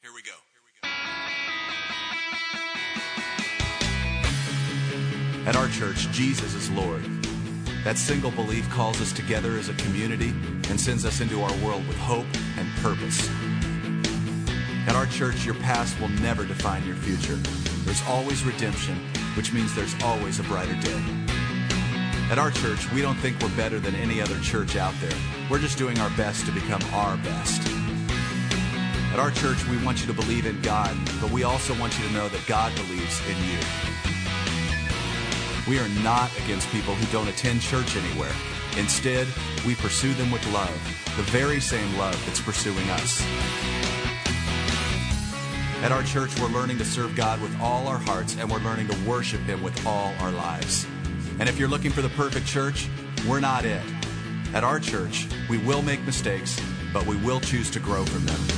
Here we go. At our church, Jesus is Lord. That single belief calls us together as a community and sends us into our world with hope and purpose. At our church, your past will never define your future. There's always redemption, which means there's always a brighter day. At our church, we don't think we're better than any other church out there. We're just doing our best to become our best. At our church, we want you to believe in God, but we also want you to know that God believes in you. We are not against people who don't attend church anywhere. Instead, we pursue them with love, the very same love that's pursuing us. At our church, we're learning to serve God with all our hearts, and we're learning to worship Him with all our lives. And if you're looking for the perfect church, we're not it. At our church, we will make mistakes, but we will choose to grow from them.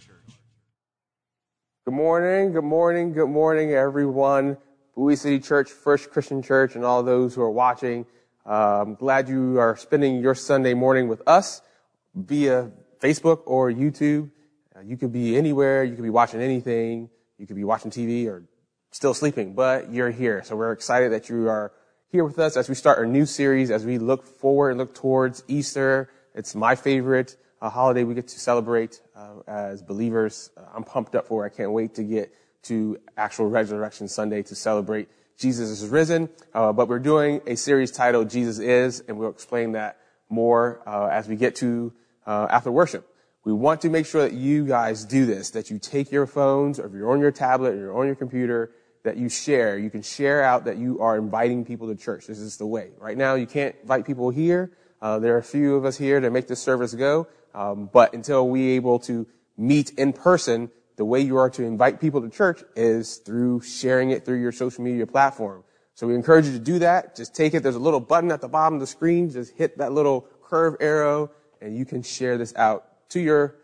Good morning, good morning, good morning, everyone. Bowie City Church, First Christian Church, and all those who are watching. I'm glad you are spending your Sunday morning with us via Facebook or YouTube. Uh, you could be anywhere. You could be watching anything. You could be watching TV or still sleeping, but you're here. So we're excited that you are here with us as we start our new series, as we look forward and look towards Easter. It's my favorite a holiday we get to celebrate uh, as believers. Uh, I'm pumped up for. It. I can't wait to get to actual Resurrection Sunday to celebrate Jesus is risen. Uh, but we're doing a series titled Jesus Is, and we'll explain that more uh, as we get to uh, after worship. We want to make sure that you guys do this, that you take your phones, or if you're on your tablet or you're on your computer, that you share. You can share out that you are inviting people to church. This is the way. Right now, you can't invite people here. Uh, there are a few of us here to make this service go. Um, but until we're able to meet in person, the way you are to invite people to church is through sharing it through your social media platform. So we encourage you to do that. Just take it. There's a little button at the bottom of the screen. Just hit that little curve arrow and you can share this out to your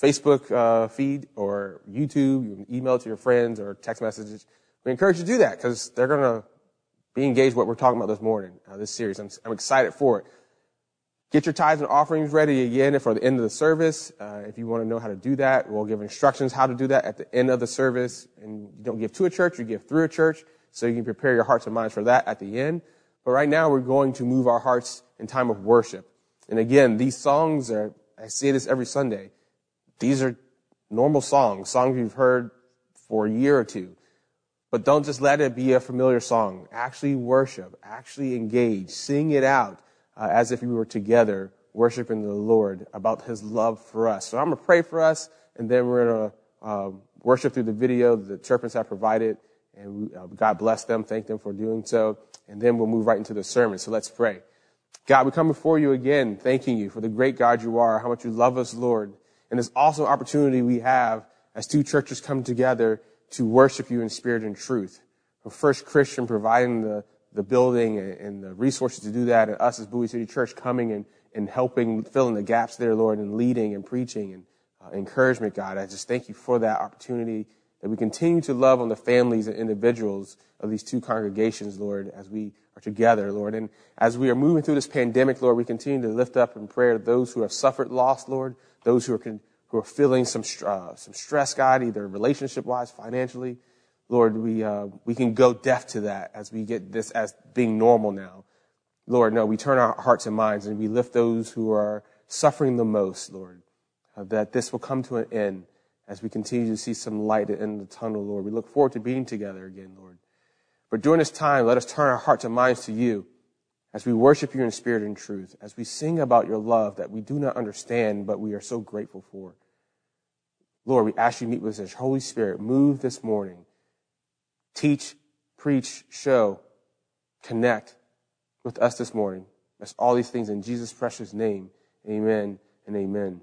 Facebook uh, feed or YouTube. You can email it to your friends or text messages. We encourage you to do that because they're going to be engaged with what we're talking about this morning, uh, this series. I'm, I'm excited for it. Get your tithes and offerings ready again for the end of the service. Uh, if you want to know how to do that, we'll give instructions how to do that at the end of the service. And you don't give to a church, you give through a church, so you can prepare your hearts and minds for that at the end. But right now, we're going to move our hearts in time of worship. And again, these songs are, I say this every Sunday, these are normal songs, songs you've heard for a year or two. But don't just let it be a familiar song. Actually worship, actually engage, sing it out uh, as if we were together worshiping the Lord about his love for us. So I'm going to pray for us, and then we're going to uh, worship through the video that the serpents have provided. And we, uh, God bless them, thank them for doing so. And then we'll move right into the sermon. So let's pray. God, we come before you again, thanking you for the great God you are, how much you love us, Lord. And this also opportunity we have as two churches come together to worship you in spirit and truth. First Christian providing the, the building and the resources to do that, and us as Bowie City Church coming and, and helping fill in the gaps there, Lord, and leading and preaching and uh, encouragement, God. I just thank you for that opportunity that we continue to love on the families and individuals of these two congregations, Lord, as we are together, Lord. And as we are moving through this pandemic, Lord, we continue to lift up in prayer those who have suffered loss, Lord, those who are, who are feeling some, uh, some stress, God, either relationship wise, financially, Lord, we, uh, we can go deaf to that as we get this as being normal now. Lord, no, we turn our hearts and minds and we lift those who are suffering the most, Lord, uh, that this will come to an end as we continue to see some light in the tunnel, Lord. We look forward to being together again, Lord. But during this time, let us turn our hearts and minds to you as we worship you in spirit and truth, as we sing about your love that we do not understand, but we are so grateful for. Lord, we ask you to meet with us. Holy Spirit, move this morning. Teach, preach, show, connect with us this morning. That's all these things in Jesus' precious name. Amen and amen.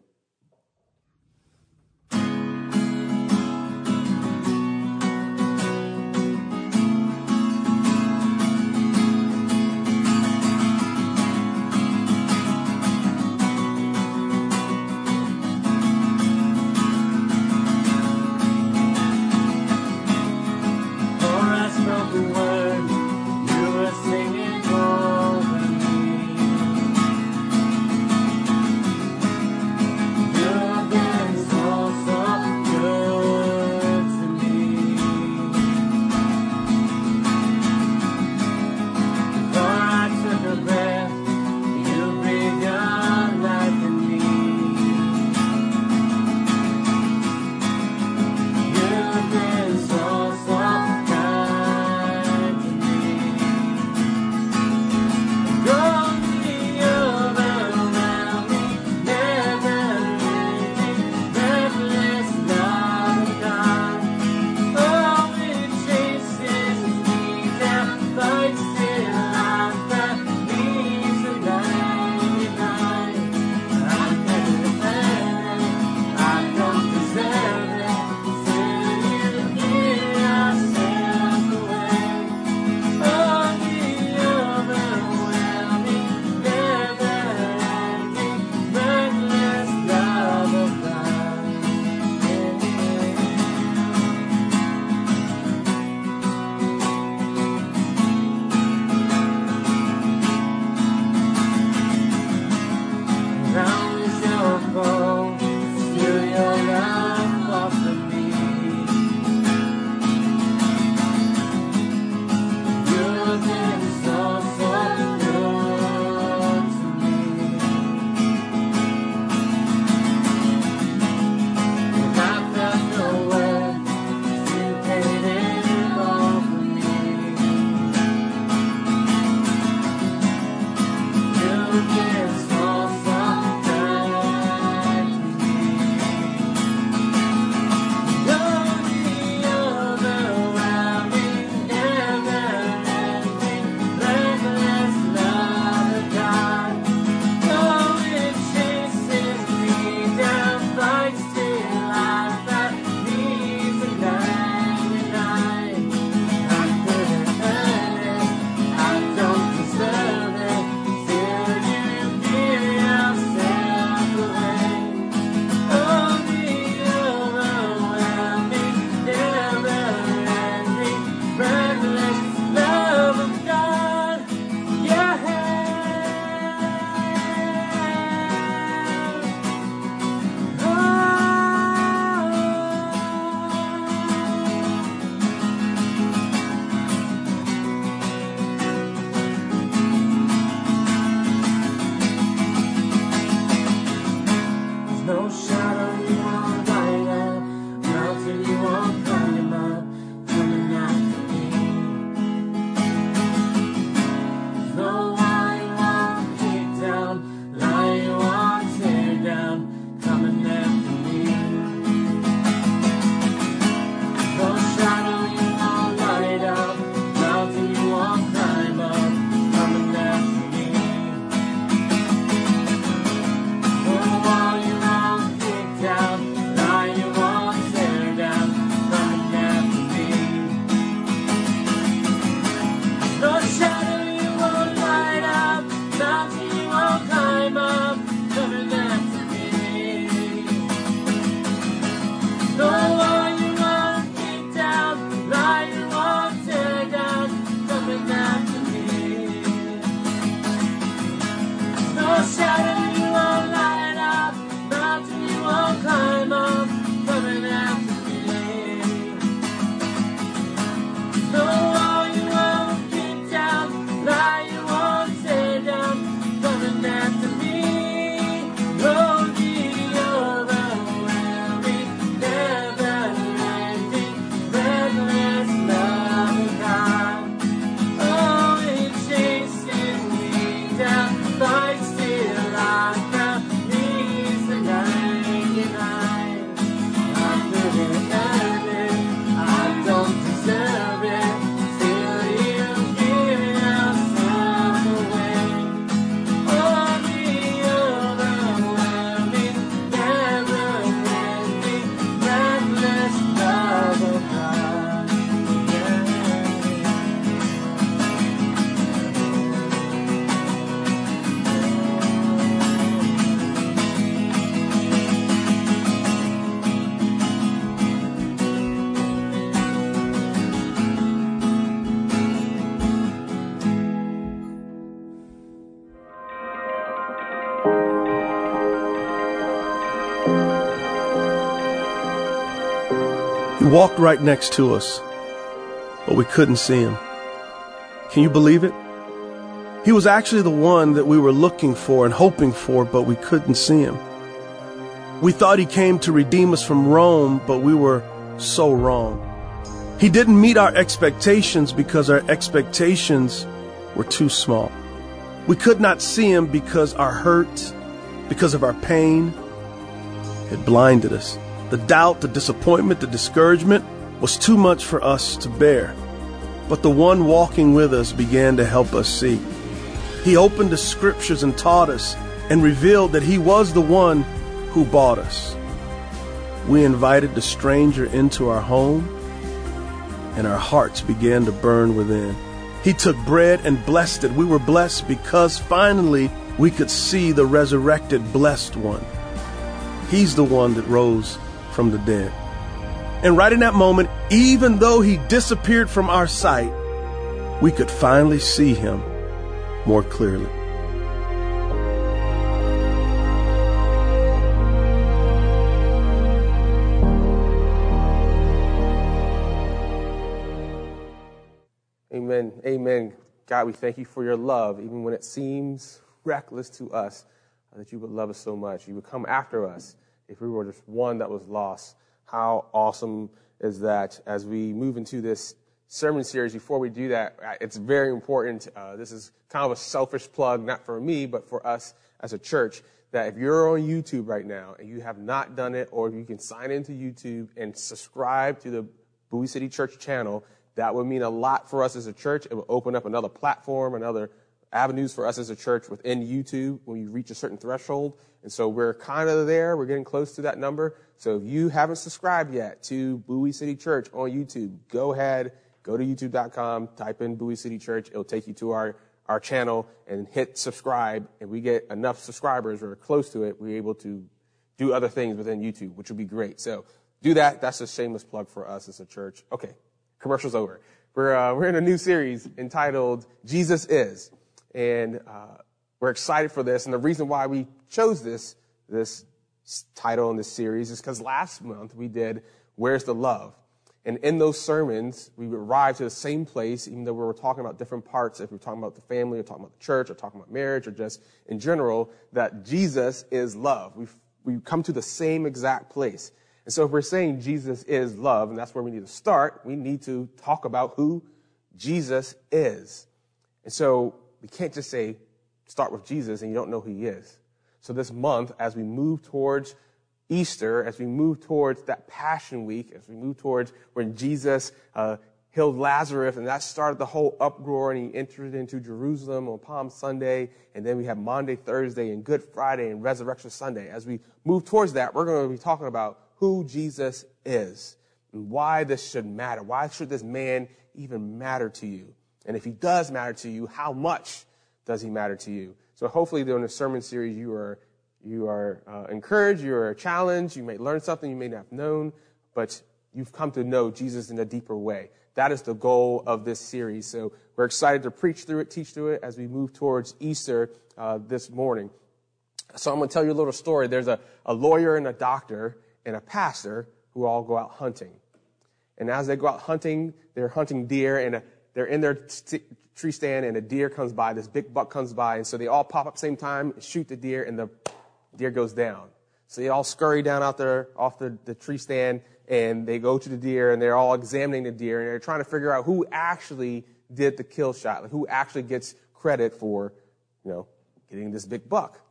Walked right next to us, but we couldn't see him. Can you believe it? He was actually the one that we were looking for and hoping for, but we couldn't see him. We thought he came to redeem us from Rome, but we were so wrong. He didn't meet our expectations because our expectations were too small. We could not see him because our hurt, because of our pain, had blinded us. The doubt, the disappointment, the discouragement was too much for us to bear. But the one walking with us began to help us see. He opened the scriptures and taught us and revealed that he was the one who bought us. We invited the stranger into our home and our hearts began to burn within. He took bread and blessed it. We were blessed because finally we could see the resurrected blessed one. He's the one that rose from the dead. And right in that moment, even though he disappeared from our sight, we could finally see him more clearly. Amen. Amen. God, we thank you for your love, even when it seems reckless to us, that you would love us so much. You would come after us if we were just one that was lost. How awesome is that as we move into this sermon series? Before we do that, it's very important. Uh, this is kind of a selfish plug, not for me, but for us as a church. That if you're on YouTube right now and you have not done it, or you can sign into YouTube and subscribe to the Bowie City Church channel, that would mean a lot for us as a church. It would open up another platform, another avenues for us as a church within YouTube when you reach a certain threshold. And so we're kind of there. We're getting close to that number. So if you haven't subscribed yet to Bowie City Church on YouTube, go ahead, go to youtube.com, type in Bowie City Church. It'll take you to our, our channel and hit subscribe. And we get enough subscribers or close to it, we're able to do other things within YouTube, which would be great. So do that. That's a shameless plug for us as a church. Okay. Commercial's over. We're, uh, we're in a new series entitled Jesus Is. And uh, we're excited for this. And the reason why we chose this, this title in this series is because last month we did Where's the Love? And in those sermons, we arrived to the same place, even though we were talking about different parts. If we are talking about the family, or talking about the church, or talking about marriage, or just in general, that Jesus is love. We've, we come to the same exact place. And so if we're saying Jesus is love, and that's where we need to start, we need to talk about who Jesus is. And so we can't just say, start with Jesus and you don't know who he is. So this month, as we move towards Easter, as we move towards that Passion Week, as we move towards when Jesus uh, healed Lazarus, and that started the whole uproar, and he entered into Jerusalem on Palm Sunday, and then we have Maundy, Thursday, and Good Friday, and Resurrection Sunday. As we move towards that, we're going to be talking about who Jesus is and why this should matter. Why should this man even matter to you? And if he does matter to you, how much does he matter to you? So hopefully during the sermon series, you are, you are uh, encouraged, you are challenged, you may learn something you may not have known, but you've come to know Jesus in a deeper way. That is the goal of this series. So we're excited to preach through it, teach through it as we move towards Easter uh, this morning. So I'm going to tell you a little story. There's a, a lawyer and a doctor and a pastor who all go out hunting. And as they go out hunting, they're hunting deer and a, they're in their st- tree stand and a deer comes by, this big buck comes by. And so they all pop up same time, shoot the deer and the deer goes down. So they all scurry down out there off the, the tree stand and they go to the deer and they're all examining the deer and they're trying to figure out who actually did the kill shot, like who actually gets credit for, you know, getting this big buck.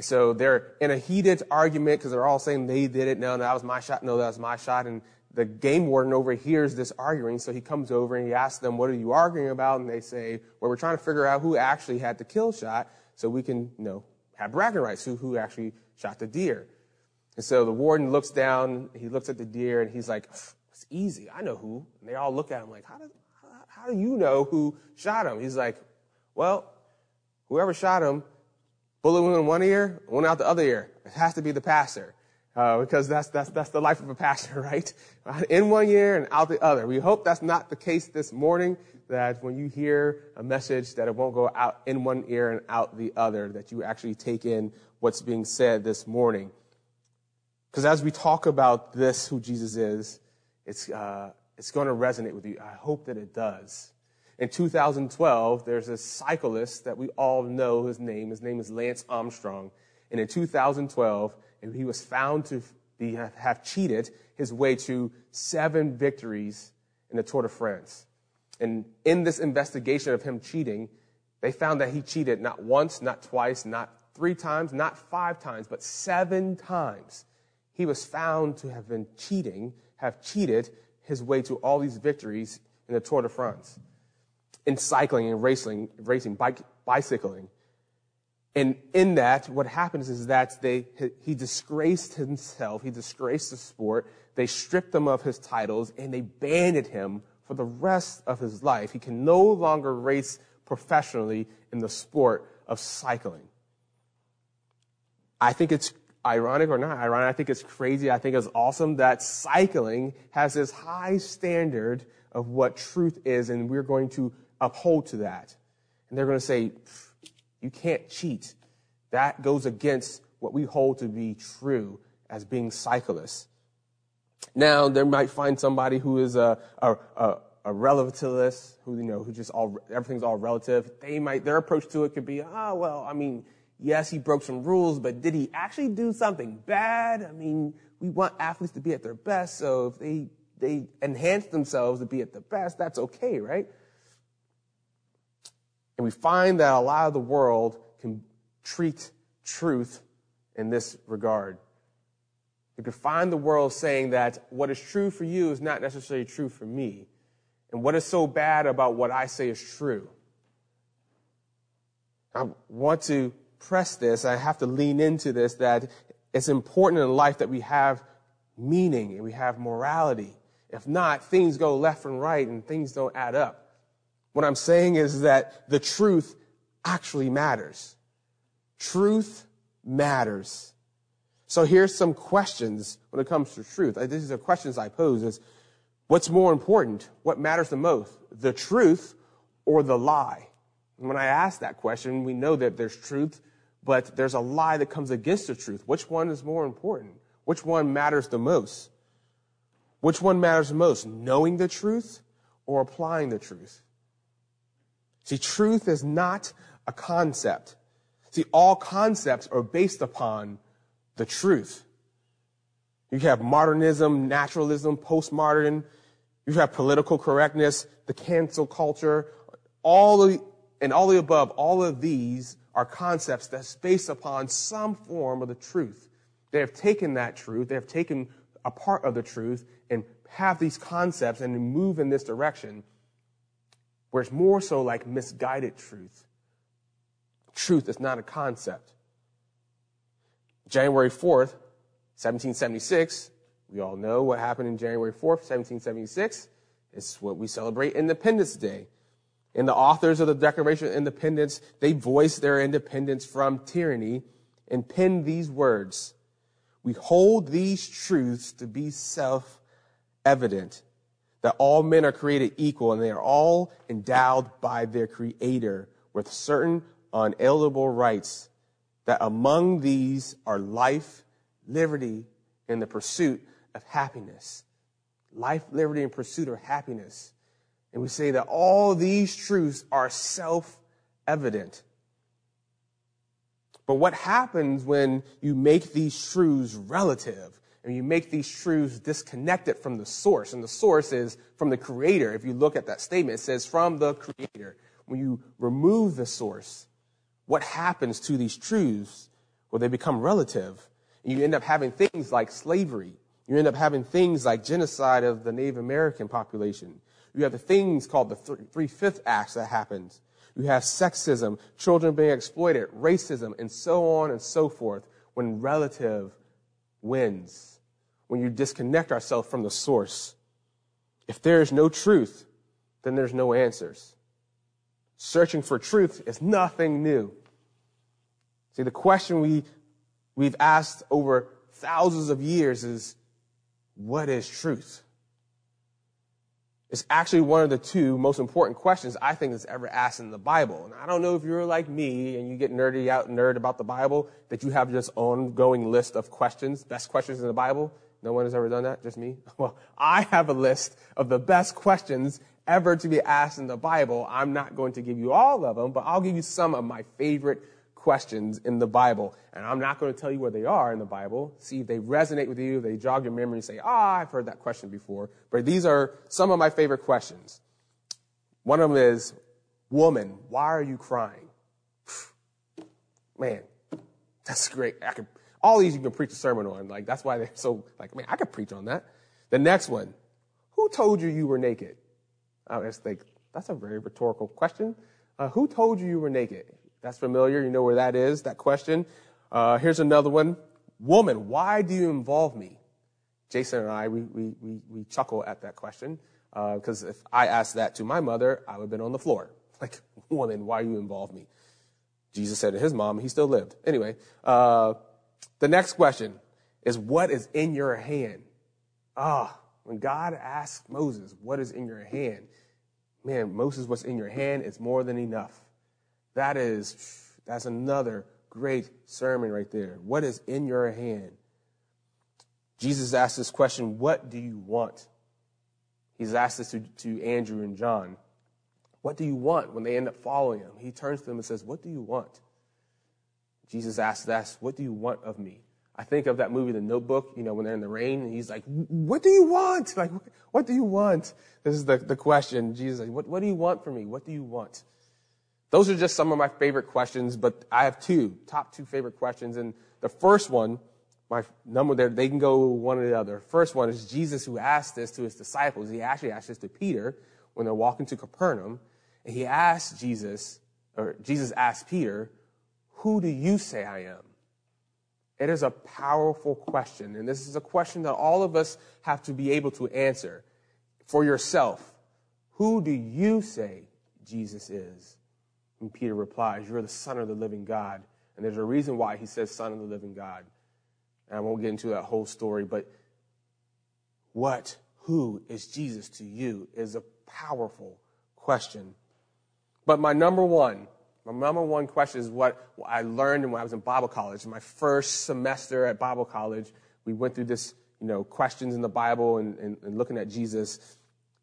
So they're in a heated argument because they're all saying they did it. No, No, that was my shot. No, that was my shot. And the game warden overhears this arguing. So he comes over and he asks them, what are you arguing about? And they say, well, we're trying to figure out who actually had the kill shot so we can, you know, have bragging rights, who, who actually shot the deer. And so the warden looks down, he looks at the deer and he's like, it's easy. I know who. And they all look at him like, how do, how, how do you know who shot him? He's like, well, whoever shot him bullet wound in one ear, one out the other ear. It has to be the pastor. Uh, because that's, that's, that's the life of a pastor, right? In one ear and out the other. We hope that's not the case this morning, that when you hear a message that it won't go out in one ear and out the other, that you actually take in what's being said this morning. Because as we talk about this, who Jesus is, it's, uh, it's going to resonate with you. I hope that it does. In 2012, there's a cyclist that we all know his name. His name is Lance Armstrong. And in 2012, he was found to be, have cheated his way to seven victories in the Tour de France. And in this investigation of him cheating, they found that he cheated not once, not twice, not three times, not five times, but seven times. He was found to have been cheating, have cheated his way to all these victories in the Tour de France in cycling and racing, racing, bike, bicycling. And in that, what happens is that they, he disgraced himself, he disgraced the sport, they stripped him of his titles, and they banned him for the rest of his life. He can no longer race professionally in the sport of cycling. I think it's ironic or not ironic. I think it's crazy. I think it's awesome that cycling has this high standard of what truth is, and we're going to uphold to that. And they're going to say, you can't cheat. That goes against what we hold to be true as being cyclists. Now, they might find somebody who is a, a, a, a relativist, who, you know, who just all, everything's all relative. They might, their approach to it could be, ah, oh, well, I mean, yes, he broke some rules, but did he actually do something bad? I mean, we want athletes to be at their best, so if they, they enhance themselves to be at the best, that's okay, right? And we find that a lot of the world can treat truth in this regard. You can find the world saying that what is true for you is not necessarily true for me. And what is so bad about what I say is true? I want to press this. I have to lean into this that it's important in life that we have meaning and we have morality. If not, things go left and right and things don't add up. What I'm saying is that the truth actually matters. Truth matters. So here's some questions when it comes to truth. These are questions I pose is, what's more important? What matters the most? The truth or the lie? And when I ask that question, we know that there's truth, but there's a lie that comes against the truth. Which one is more important? Which one matters the most? Which one matters most? Knowing the truth or applying the truth? See, truth is not a concept. See, all concepts are based upon the truth. You have modernism, naturalism, postmodern. You have political correctness, the cancel culture, all the, and all the above, all of these are concepts that's based upon some form of the truth. They have taken that truth, they have taken a part of the truth and have these concepts and move in this direction where it's more so like misguided truth. Truth is not a concept. January 4th, 1776, we all know what happened in January 4th, 1776. It's what we celebrate Independence Day. And the authors of the Declaration of Independence, they voiced their independence from tyranny and penned these words. We hold these truths to be self-evident that all men are created equal and they are all endowed by their creator with certain unalienable rights that among these are life, liberty, and the pursuit of happiness. Life, liberty, and pursuit of happiness. And we say that all these truths are self-evident. But what happens when you make these truths relative? And you make these truths disconnected from the source. And the source is from the creator. If you look at that statement, it says from the creator. When you remove the source, what happens to these truths? Well, they become relative. And you end up having things like slavery. You end up having things like genocide of the Native American population. You have the things called the Three-Fifth Acts that happens. You have sexism, children being exploited, racism, and so on and so forth when relative wins when you disconnect ourselves from the source. If there is no truth, then there's no answers. Searching for truth is nothing new. See, the question we, we've asked over thousands of years is, what is truth? It's actually one of the two most important questions I think that's ever asked in the Bible. And I don't know if you're like me and you get nerdy out nerd about the Bible, that you have this ongoing list of questions, best questions in the Bible. No one has ever done that? Just me? Well, I have a list of the best questions ever to be asked in the Bible. I'm not going to give you all of them, but I'll give you some of my favorite questions in the Bible. And I'm not going to tell you where they are in the Bible. See if they resonate with you, they jog your memory and say, ah, oh, I've heard that question before. But these are some of my favorite questions. One of them is, woman, why are you crying? Man, that's great. I could, all these you can preach a sermon on. Like, that's why they're so, like, man, I could preach on that. The next one, who told you you were naked? I was like, that's a very rhetorical question. Uh, who told you you were naked? That's familiar. You know where that is, that question. Uh, here's another one. Woman, why do you involve me? Jason and I, we, we, we, we chuckle at that question because uh, if I asked that to my mother, I would have been on the floor. Like, woman, why you involve me? Jesus said to his mom, he still lived. Anyway, uh, the next question is, what is in your hand? Ah, when God asked Moses, what is in your hand? Man, Moses, what's in your hand is more than enough. That is, that's another great sermon right there. What is in your hand? Jesus asked this question, what do you want? He's asked this to, to Andrew and John. What do you want when they end up following him? He turns to them and says, What do you want? Jesus asks us, What do you want of me? I think of that movie, The Notebook, you know, when they're in the rain, and he's like, What do you want? Like, what do you want? This is the, the question. Jesus, like, what, what do you want from me? What do you want? Those are just some of my favorite questions, but I have two, top two favorite questions. And the first one, my number there, they can go one or the other. First one is Jesus who asked this to his disciples. He actually asked this to Peter when they're walking to Capernaum. And he asked Jesus, or Jesus asked Peter, who do you say I am? It is a powerful question. And this is a question that all of us have to be able to answer for yourself. Who do you say Jesus is? And Peter replies, You're the Son of the living God. And there's a reason why he says Son of the living God. And I won't get into that whole story, but what, who is Jesus to you is a powerful question. But my number one, my number one question is what I learned when I was in Bible college. My first semester at Bible college, we went through this, you know, questions in the Bible and, and, and looking at Jesus.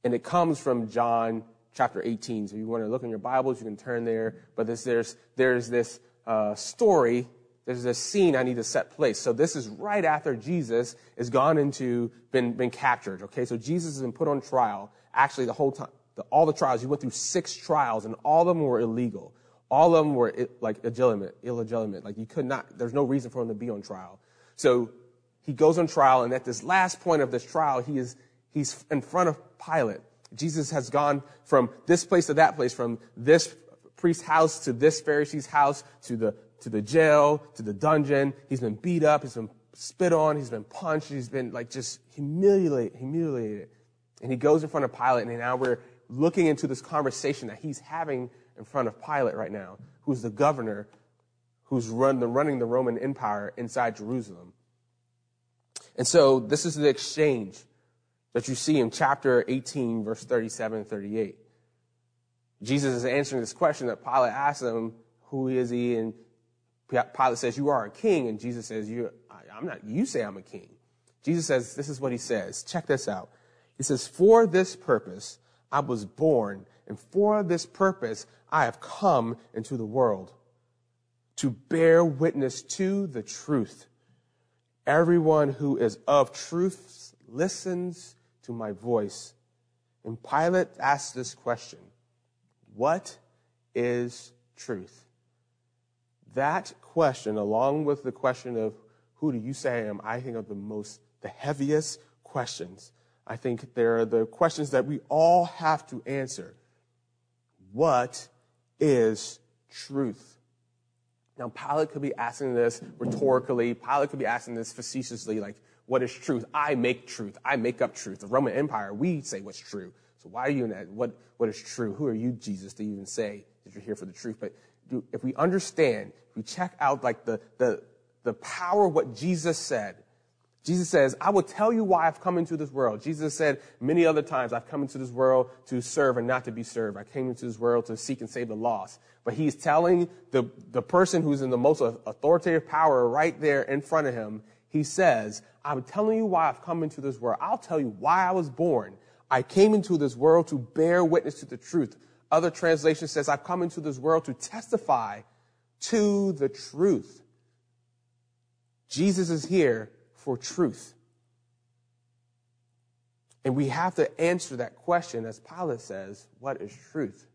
And it comes from John chapter 18. So if you want to look in your Bibles, you can turn there. But this, there's, there's this uh, story, there's this scene I need to set place. So this is right after Jesus is gone into, been, been captured. Okay, so Jesus has been put on trial. Actually, the whole time, the, all the trials, he went through six trials, and all of them were illegal. All of them were like illegitimate, illegitimate. Like you could not, there's no reason for him to be on trial. So he goes on trial, and at this last point of this trial, he is, he's in front of Pilate. Jesus has gone from this place to that place, from this priest's house to this Pharisee's house to the, to the jail, to the dungeon. He's been beat up. He's been spit on. He's been punched. He's been like just humiliated, humiliated. And he goes in front of Pilate and now we're looking into this conversation that he's having in front of Pilate right now, who's the governor who's run the, running the Roman Empire inside Jerusalem. And so this is the exchange that you see in chapter 18, verse 37 and 38. Jesus is answering this question that Pilate asks him, who is he? And Pilate says, you are a king. And Jesus says, you, I'm not, you say I'm a king. Jesus says, this is what he says. Check this out. He says, for this purpose I was born, and for this purpose I have come into the world to bear witness to the truth. Everyone who is of truth listens to my voice. And Pilate asked this question What is truth? That question, along with the question of who do you say I am, I think are the most, the heaviest questions. I think they're the questions that we all have to answer. What is truth? Now, Pilate could be asking this rhetorically. Pilate could be asking this facetiously, like, what is truth. I make truth. I make up truth. The Roman Empire, we say what's true. So why are you in that? What, what is true? Who are you, Jesus, to even say that you're here for the truth? But if we understand, if we check out like the, the, the power of what Jesus said, Jesus says, I will tell you why I've come into this world. Jesus said many other times, I've come into this world to serve and not to be served. I came into this world to seek and save the lost. But he's telling the, the person who's in the most authoritative power right there in front of him, he says, I'm telling you why I've come into this world. I'll tell you why I was born. I came into this world to bear witness to the truth. Other translation says, I've come into this world to testify to the truth. Jesus is here for truth. And we have to answer that question, as Pilate says, what is truth?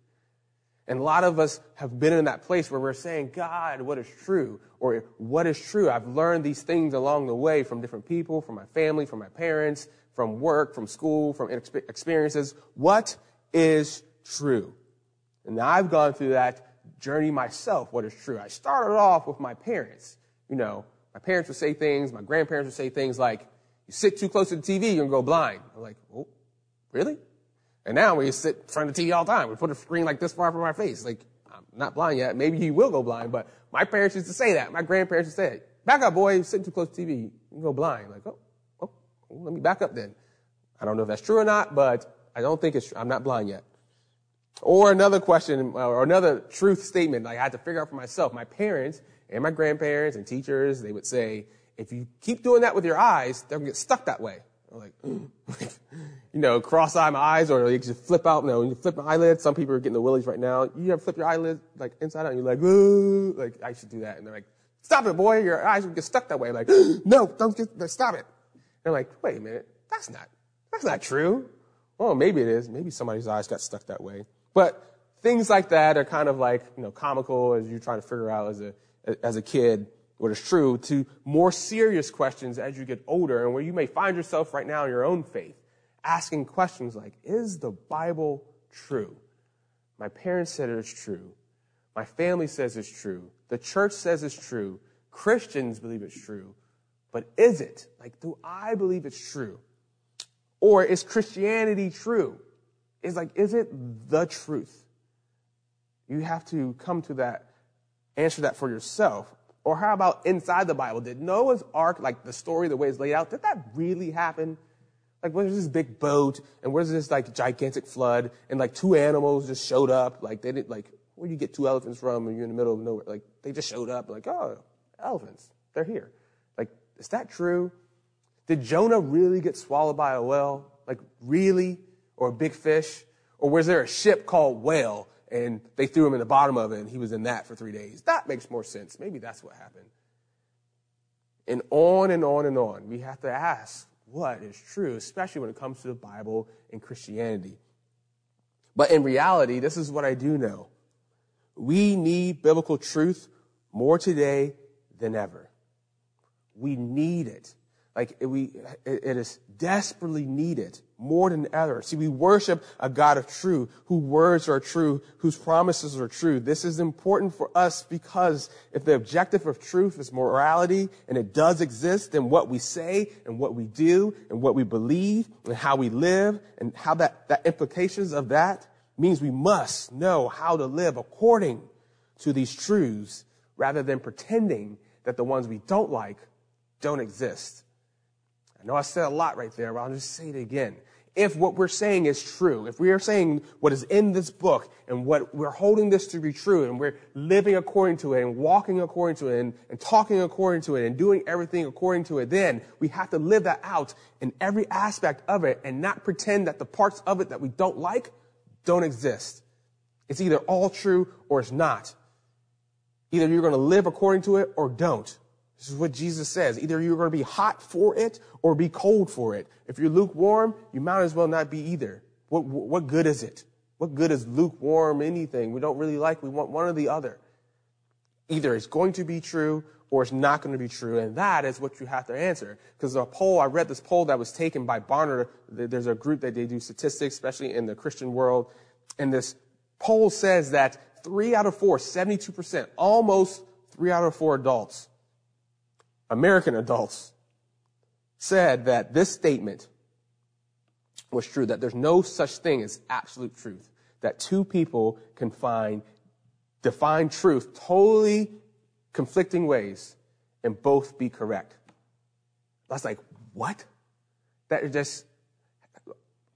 And a lot of us have been in that place where we're saying, God, what is true? Or what is true? I've learned these things along the way from different people, from my family, from my parents, from work, from school, from experiences. What is true? And I've gone through that journey myself, what is true. I started off with my parents. You know, my parents would say things, my grandparents would say things like, you sit too close to the TV, you're gonna go blind. I'm like, oh, really? And now we sit in front of the TV all the time. We put a screen like this far from our face. Like, I'm not blind yet. Maybe he will go blind, but my parents used to say that. My grandparents used to say. Back up, boy. You're sitting too close to TV. You can go blind. Like, oh, oh, oh, let me back up then. I don't know if that's true or not, but I don't think it's true. I'm not blind yet. Or another question, uh, or another truth statement like I had to figure out for myself. My parents and my grandparents and teachers, they would say, if you keep doing that with your eyes, they'll get stuck that way. I'm like, you know, cross-eye my eyes or like just flip out. You know, you flip my eyelids. Some people are getting the willies right now. You ever flip your eyelids like inside out and you're like, Ooh. like I should do that. And they're like, stop it, boy. Your eyes will get stuck that way. I'm like, no, don't get, stop it. And they're like, wait a minute. That's not, that's not true. Well, maybe it is. Maybe somebody's eyes got stuck that way. But things like that are kind of like, you know, comical as you're trying to figure out as a, as a kid what is true to more serious questions as you get older and where you may find yourself right now in your own faith asking questions like, is the Bible true? My parents said it's true. My family says it's true. The church says it's true. Christians believe it's true. But is it? Like, do I believe it's true? Or is Christianity true? Is like, is it the truth? You have to come to that, answer that for yourself. Or how about inside the Bible? Did Noah's ark, like the story, the way it's laid out, did that really happen? Like, where's this big boat? And where's this like gigantic flood? And like two animals just showed up. Like they didn't like, where do you get two elephants from? And you're in the middle of nowhere. Like they just showed up. Like, oh, elephants. They're here. Like, is that true? Did Jonah really get swallowed by a whale? Like, really? Or a big fish? Or was there a ship called whale and they threw him in the bottom of it and he was in that for three days. That makes more sense. Maybe that's what happened. And on and on and on. We have to ask what is true, especially when it comes to the Bible and Christianity. But in reality, this is what I do know. We need biblical truth more today than ever. We need it. Like we, it is desperately needed more than ever. See, we worship a God of truth, whose words are true, whose promises are true. This is important for us because if the objective of truth is morality and it does exist, then what we say and what we do and what we believe and how we live and how that, that implications of that means we must know how to live according to these truths rather than pretending that the ones we don't like don't exist. I know I said a lot right there, but I'll just say it again. If what we're saying is true, if we are saying what is in this book and what we're holding this to be true and we're living according to it and walking according to it and, and talking according to it and doing everything according to it, then we have to live that out in every aspect of it and not pretend that the parts of it that we don't like don't exist. It's either all true or it's not. Either you're going to live according to it or don't. This is what Jesus says. Either you're going to be hot for it or be cold for it. If you're lukewarm, you might as well not be either. What, what good is it? What good is lukewarm anything? We don't really like. We want one or the other. Either it's going to be true or it's not going to be true. And that is what you have to answer. Because the poll, I read this poll that was taken by Barna. There's a group that they do statistics, especially in the Christian world. And this poll says that three out of four, 72%, almost three out of four adults American adults said that this statement was true, that there's no such thing as absolute truth, that two people can find, define truth totally conflicting ways and both be correct. That's like, what? That just,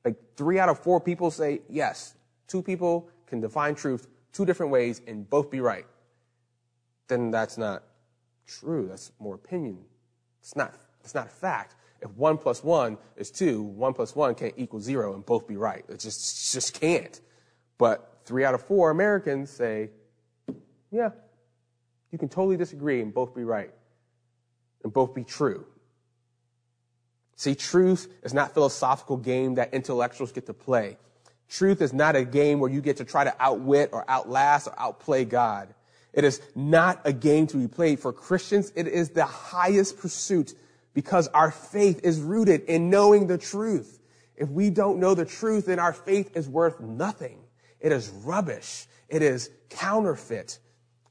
like three out of four people say yes, two people can define truth two different ways and both be right. Then that's not true. That's more opinion. It's not it's not a fact. If one plus one is two, one plus one can't equal zero and both be right. It just, just can't. But three out of four Americans say, yeah, you can totally disagree and both be right and both be true. See, truth is not a philosophical game that intellectuals get to play. Truth is not a game where you get to try to outwit or outlast or outplay God. It is not a game to be played. For Christians, it is the highest pursuit because our faith is rooted in knowing the truth. If we don't know the truth, then our faith is worth nothing. It is rubbish. It is counterfeit.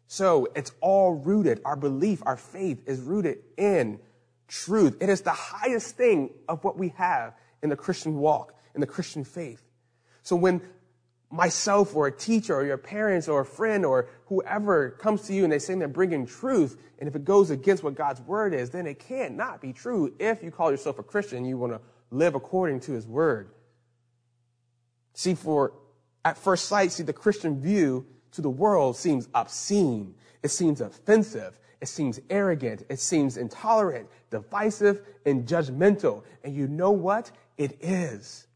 So it's all rooted. Our belief, our faith is rooted in truth. It is the highest thing of what we have in the Christian walk, in the Christian faith. So when myself or a teacher or your parents or a friend or whoever comes to you and they say they're bringing truth, and if it goes against what God's word is, then it can't be true if you call yourself a Christian you want to live according to his word. See, for at first sight, see, the Christian view to the world seems obscene. It seems offensive. It seems arrogant. It seems intolerant, divisive, and judgmental. And you know what? It is.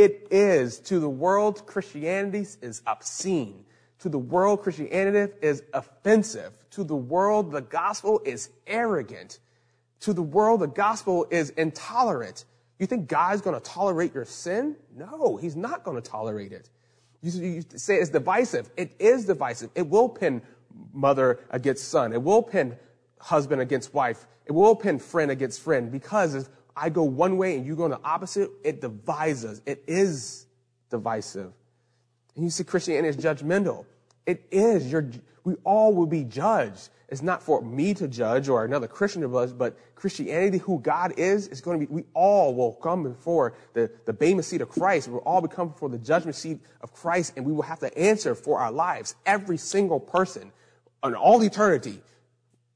It is. To the world, Christianity is obscene. To the world, Christianity is offensive. To the world, the gospel is arrogant. To the world, the gospel is intolerant. You think God's going to tolerate your sin? No, he's not going to tolerate it. You, you say it's divisive. It is divisive. It will pin mother against son. It will pin husband against wife. It will pin friend against friend because I go one way and you go in the opposite, it divides us. It is divisive. And you see Christianity is judgmental. It is. We all will be judged. It's not for me to judge or another Christian to judge, but Christianity, who God is, is going to be, we all will come before the, the Bema seat of Christ. We'll all become before the judgment seat of Christ, and we will have to answer for our lives. Every single person on all eternity.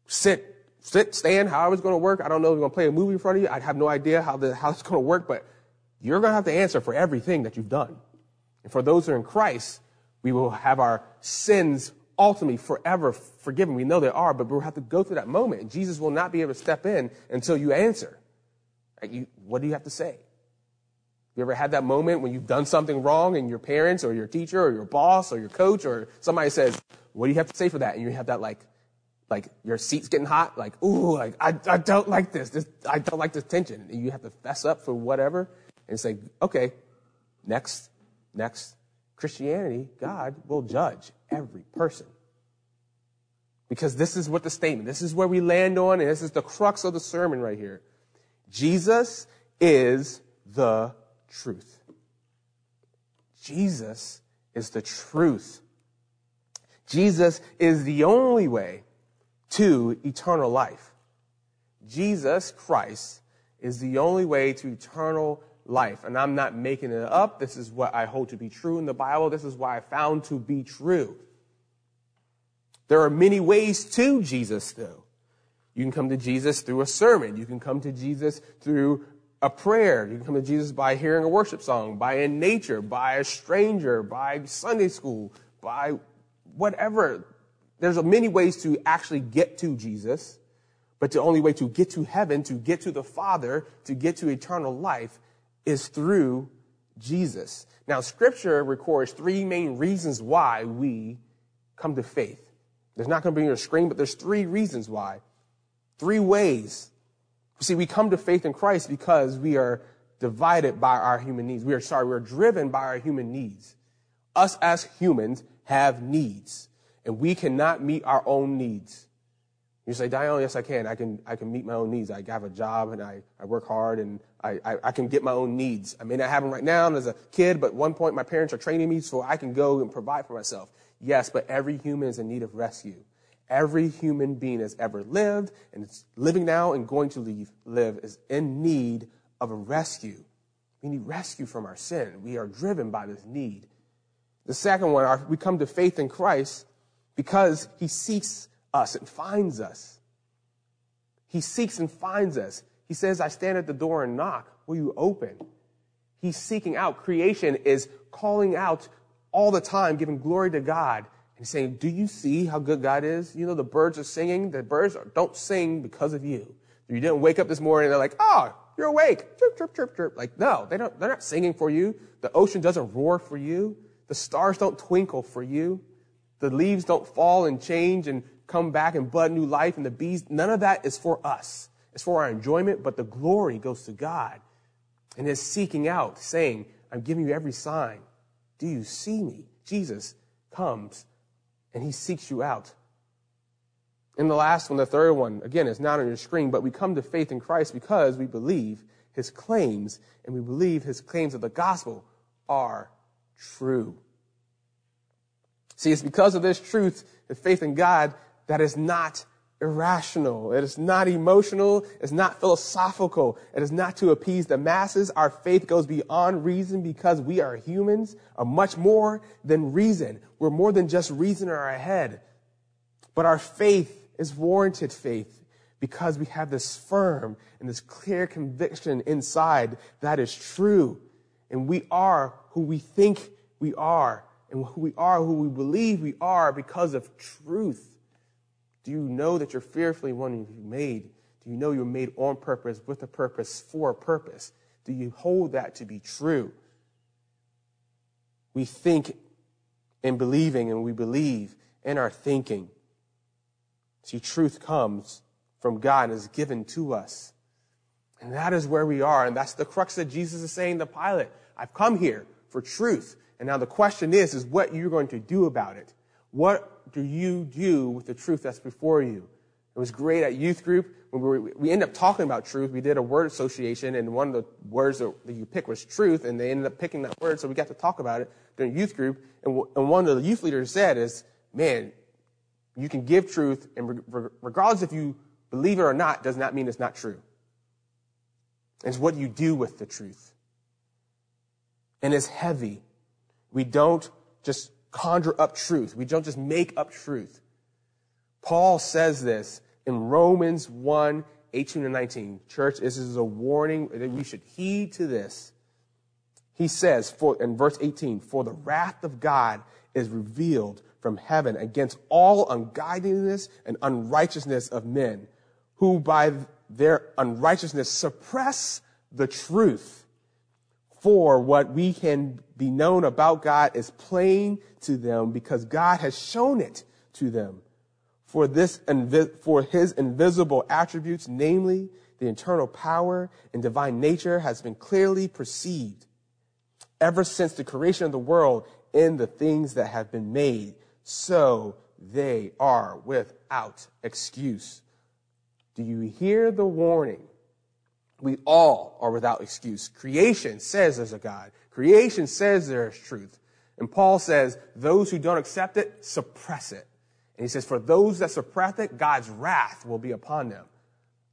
Sit, sit, stand, however it's going to work. I don't know if you're going to play a movie in front of you. I have no idea how, the, how it's going to work, but you're going to have to answer for everything that you've done. And for those who are in Christ, we will have our sins ultimately forever forgiven. We know they are, but we'll have to go through that moment. And Jesus will not be able to step in until you answer. Like you, what do you have to say? You ever had that moment when you've done something wrong and your parents or your teacher or your boss or your coach or somebody says, what do you have to say for that? And you have that like, like your seat's getting hot, like, ooh, like, I, I don't like this. this. I don't like this tension. And you have to fess up for whatever and say, okay, next, next. Christianity, God will judge every person. Because this is what the statement, this is where we land on, and this is the crux of the sermon right here. Jesus is the truth. Jesus is the truth. Jesus is the only way to eternal life. Jesus Christ is the only way to eternal life. And I'm not making it up. This is what I hold to be true in the Bible. This is what I found to be true. There are many ways to Jesus, though. You can come to Jesus through a sermon. You can come to Jesus through a prayer. You can come to Jesus by hearing a worship song, by in nature, by a stranger, by Sunday school, by whatever. There's many ways to actually get to Jesus, but the only way to get to heaven, to get to the Father, to get to eternal life is through Jesus. Now, scripture records three main reasons why we come to faith. There's not going to be on your screen, but there's three reasons why. Three ways. See, we come to faith in Christ because we are divided by our human needs. We are sorry, we're driven by our human needs. Us as humans have needs, and we cannot meet our own needs. You say, Diane, yes, I can. I can, I can meet my own needs. I have a job and I, I work hard and I, I, I can get my own needs. I may not have them right now as a kid, but at one point my parents are training me so I can go and provide for myself. Yes, but every human is in need of rescue. Every human being has ever lived and is living now and going to leave, live is in need of a rescue. We need rescue from our sin. We are driven by this need. The second one, we come to faith in Christ because he seeks us and finds us. He seeks and finds us. He says, I stand at the door and knock. Will you open? He's seeking out. Creation is calling out all the time, giving glory to God and saying, do you see how good God is? You know, the birds are singing. The birds don't sing because of you. You didn't wake up this morning and they're like, oh, you're awake. Chirp, chirp, chirp, chirp. Like, no, they don't, they're not singing for you. The ocean doesn't roar for you. The stars don't twinkle for you. The leaves don't fall and change and come back and bud new life and the bees. None of that is for us. It's for our enjoyment, but the glory goes to God and is seeking out, saying, I'm giving you every sign. Do you see me? Jesus comes and he seeks you out. And the last one, the third one, again, is not on your screen, but we come to faith in Christ because we believe his claims and we believe his claims of the gospel are true. See, it's because of this truth, the faith in God, that is not irrational. It is not emotional. It's not philosophical. It is not to appease the masses. Our faith goes beyond reason because we are humans, are much more than reason. We're more than just reason in our head. But our faith is warranted faith because we have this firm and this clear conviction inside that is true. And we are who we think we are and who we are who we believe we are because of truth. Do you know that you're fearfully wonderfully made? Do you know you're made on purpose, with a purpose, for a purpose? Do you hold that to be true? We think in believing and we believe in our thinking. See, truth comes from God and is given to us. And that is where we are. And that's the crux that Jesus is saying to Pilate. I've come here for truth. And now the question is, is what you're going to do about it. What do you do with the truth that's before you? It was great at youth group. When we, were, we ended up talking about truth. We did a word association, and one of the words that you pick was truth, and they ended up picking that word, so we got to talk about it during youth group. And, and one of the youth leaders said is, man, you can give truth, and regardless if you believe it or not, does not mean it's not true. It's what you do with the truth. And it's heavy. We don't just conjure up truth. We don't just make up truth. Paul says this in Romans 1, 18 and 19. Church, this is a warning that we should heed to this. He says for, in verse 18, for the wrath of God is revealed from heaven against all ungodliness and unrighteousness of men who by their unrighteousness suppress the truth. For what we can be known about God is plain to them because God has shown it to them. For this, for his invisible attributes, namely the internal power and divine nature has been clearly perceived ever since the creation of the world in the things that have been made so they are without excuse. Do you hear the warning? We all are without excuse. Creation says there's a God. Creation says there's truth. And Paul says those who don't accept it, suppress it. And he says, for those that suppress it, God's wrath will be upon them.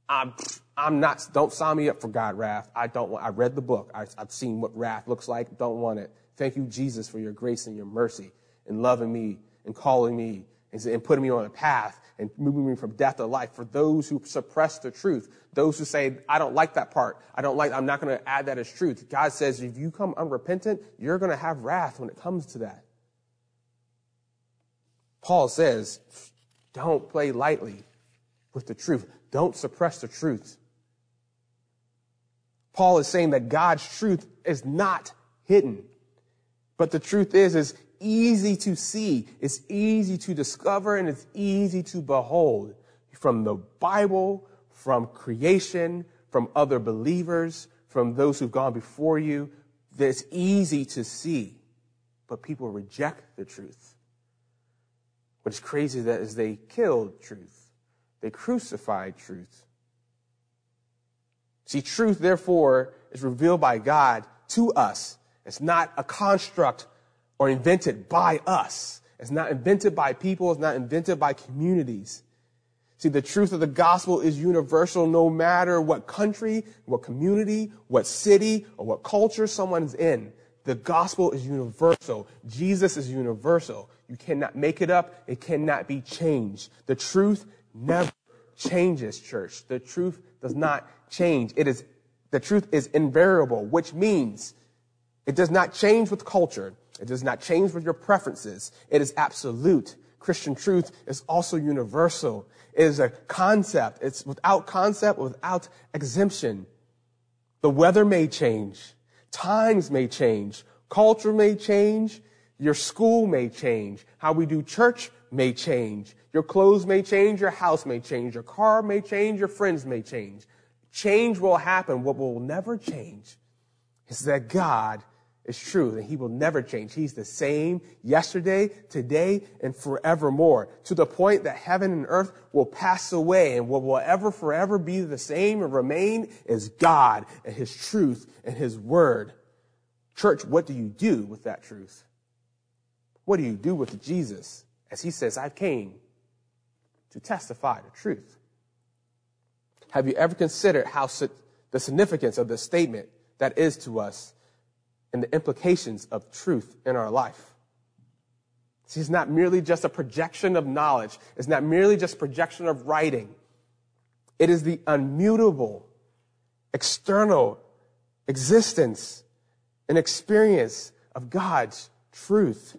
I'm, I'm not, don't sign me up for God wrath. I don't want, I read the book. I, I've seen what wrath looks like. Don't want it. Thank you, Jesus, for your grace and your mercy and loving me and calling me and putting me on a path and moving me from death to life. For those who suppress the truth, those who say, I don't like that part. I don't like, I'm not going to add that as truth. God says, if you come unrepentant, you're going to have wrath when it comes to that. Paul says, don't play lightly with the truth. Don't suppress the truth. Paul is saying that God's truth is not hidden. But the truth is, is easy to see, it's easy to discover, and it's easy to behold from the Bible, from creation, from other believers, from those who've gone before you. That it's easy to see, but people reject the truth. What's crazy that is they killed truth. They crucified truth. See, truth, therefore, is revealed by God to us. It's not a construct or invented by us. It's not invented by people. It's not invented by communities. See, the truth of the gospel is universal no matter what country, what community, what city, or what culture someone's in. The gospel is universal. Jesus is universal. You cannot make it up. It cannot be changed. The truth never changes, church. The truth does not change. It is, the truth is invariable, which means it does not change with culture. It does not change with your preferences. It is absolute. Christian truth is also universal. It is a concept. It's without concept, without exemption. The weather may change. Times may change. Culture may change. Your school may change. How we do church may change. Your clothes may change. Your house may change. Your car may change. Your friends may change. Change will happen. What will never change is that God is true and he will never change. He's the same yesterday, today, and forevermore to the point that heaven and earth will pass away and what will ever forever be the same and remain is God and his truth and his word. Church, what do you do with that truth? What do you do with Jesus as he says, I came to testify the truth? Have you ever considered how the significance of this statement that is to us and the implications of truth in our life? See, it's not merely just a projection of knowledge. It's not merely just projection of writing. It is the unmutable, external existence and experience of God's truth.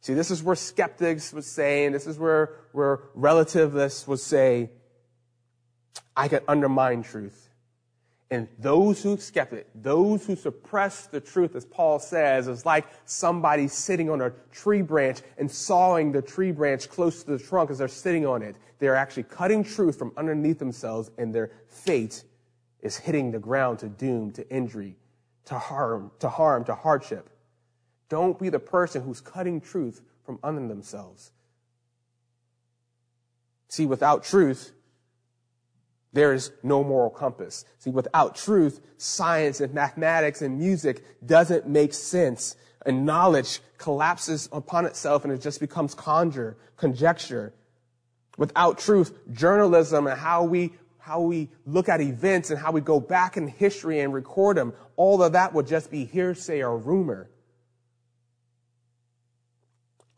See, this is where skeptics would say, and this is where, where relativists would say, I can undermine truth. And those who skeptic, those who suppress the truth, as Paul says, is like somebody sitting on a tree branch and sawing the tree branch close to the trunk as they're sitting on it. They're actually cutting truth from underneath themselves and their fate is hitting the ground to doom, to injury, to harm, to harm, to hardship. Don't be the person who's cutting truth from under themselves. See, without truth, there is no moral compass. See, without truth, science and mathematics and music doesn't make sense. And knowledge collapses upon itself and it just becomes conjure, conjecture. Without truth, journalism and how we, how we look at events and how we go back in history and record them, all of that would just be hearsay or rumor.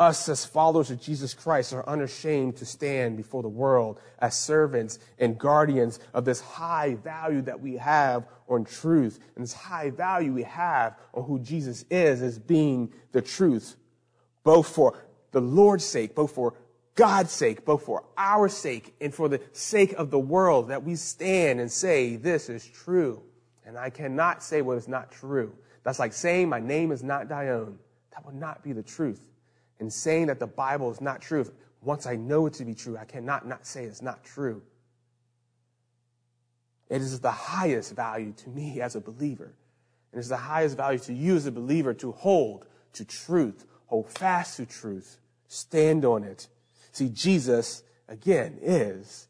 Us as followers of Jesus Christ are unashamed to stand before the world as servants and guardians of this high value that we have on truth and this high value we have on who Jesus is as being the truth, both for the Lord's sake, both for God's sake, both for our sake and for the sake of the world that we stand and say, this is true. And I cannot say what is not true. That's like saying my name is not Dione. That would not be the truth and saying that the Bible is not true. Once I know it to be true, I cannot not say it's not true. It is the highest value to me as a believer. And it's the highest value to you as a believer to hold to truth, hold fast to truth, stand on it. See, Jesus, again, is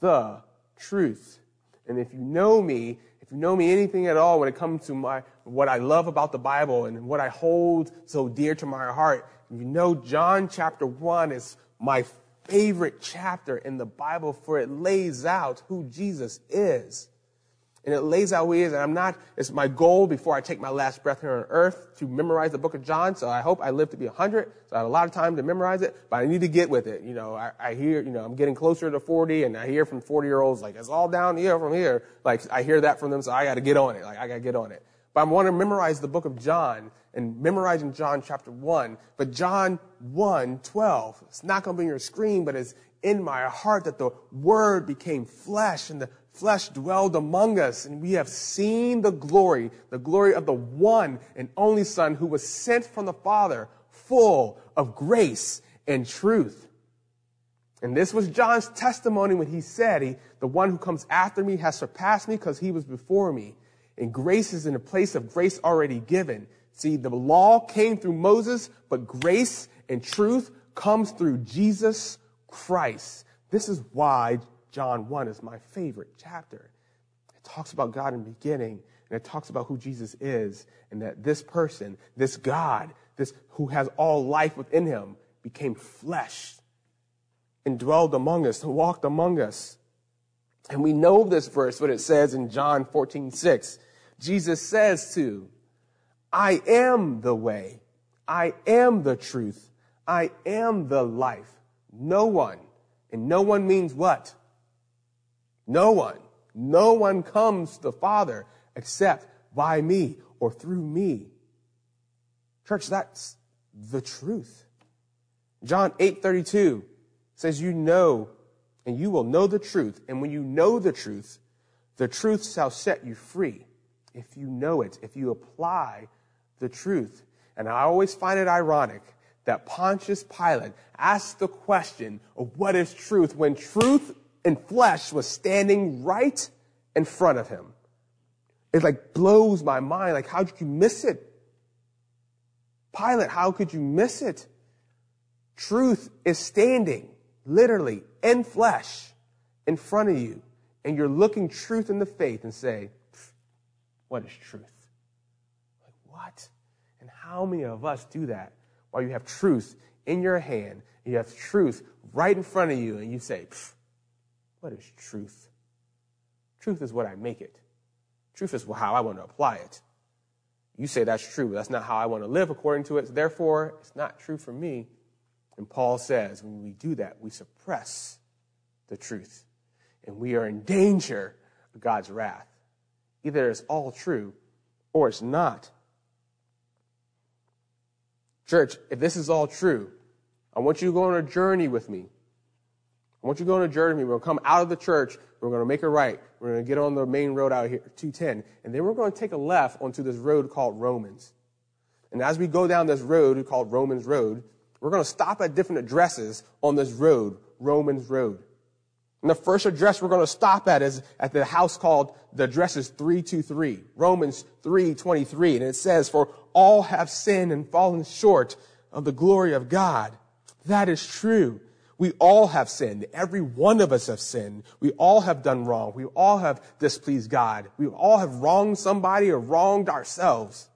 the truth. And if you know me, if you know me anything at all when it comes to my, what I love about the Bible and what I hold so dear to my heart, you know, John chapter 1 is my favorite chapter in the Bible for it lays out who Jesus is. And it lays out who he is. And I'm not, it's my goal before I take my last breath here on earth to memorize the book of John. So I hope I live to be 100. So I have a lot of time to memorize it, but I need to get with it. You know, I, I hear, you know, I'm getting closer to 40 and I hear from 40 year olds like, it's all down here from here. Like I hear that from them. So I got to get on it. Like I got to get on it. But I want to memorize the book of John and memorizing John chapter 1. But John 1, 12, it's not going to be on your screen, but it's in my heart that the word became flesh and the flesh dwelled among us and we have seen the glory, the glory of the one and only son who was sent from the father, full of grace and truth. And this was John's testimony when he said, he, the one who comes after me has surpassed me because he was before me. And grace is in a place of grace already given. See, the law came through Moses, but grace and truth comes through Jesus Christ. This is why John 1 is my favorite chapter. It talks about God in the beginning, and it talks about who Jesus is, and that this person, this God, this who has all life within him, became flesh and dwelled among us, and walked among us. And we know this verse, what it says in John 14, 6. Jesus says to I am the way. I am the truth. I am the life. No one. And no one means what? No one. No one comes to the Father except by me or through me. Church, that's the truth. John 8:32 says you know and you will know the truth. And when you know the truth, the truth shall set you free. If you know it, if you apply the truth. And I always find it ironic that Pontius Pilate asked the question of what is truth when truth in flesh was standing right in front of him. It like blows my mind. Like, how did you miss it? Pilate, how could you miss it? Truth is standing literally in flesh in front of you. And you're looking truth in the faith and say, what is truth? How many of us do that while you have truth in your hand and you have truth right in front of you and you say, what is truth? Truth is what I make it. Truth is how I want to apply it. You say that's true, but that's not how I want to live according to it. Therefore, it's not true for me. And Paul says when we do that, we suppress the truth. And we are in danger of God's wrath. Either it's all true or it's not. Church, if this is all true, I want you to go on a journey with me. I want you to go on a journey with me. We're going to come out of the church. We're going to make a right. We're going to get on the main road out here, 210. And then we're going to take a left onto this road called Romans. And as we go down this road called Romans Road, we're going to stop at different addresses on this road, Romans Road. And the first address we're going to stop at is at the house called, the address is 323, Romans 323. And it says, for all have sinned and fallen short of the glory of God. That is true. We all have sinned. Every one of us have sinned. We all have done wrong. We all have displeased God. We all have wronged somebody or wronged ourselves.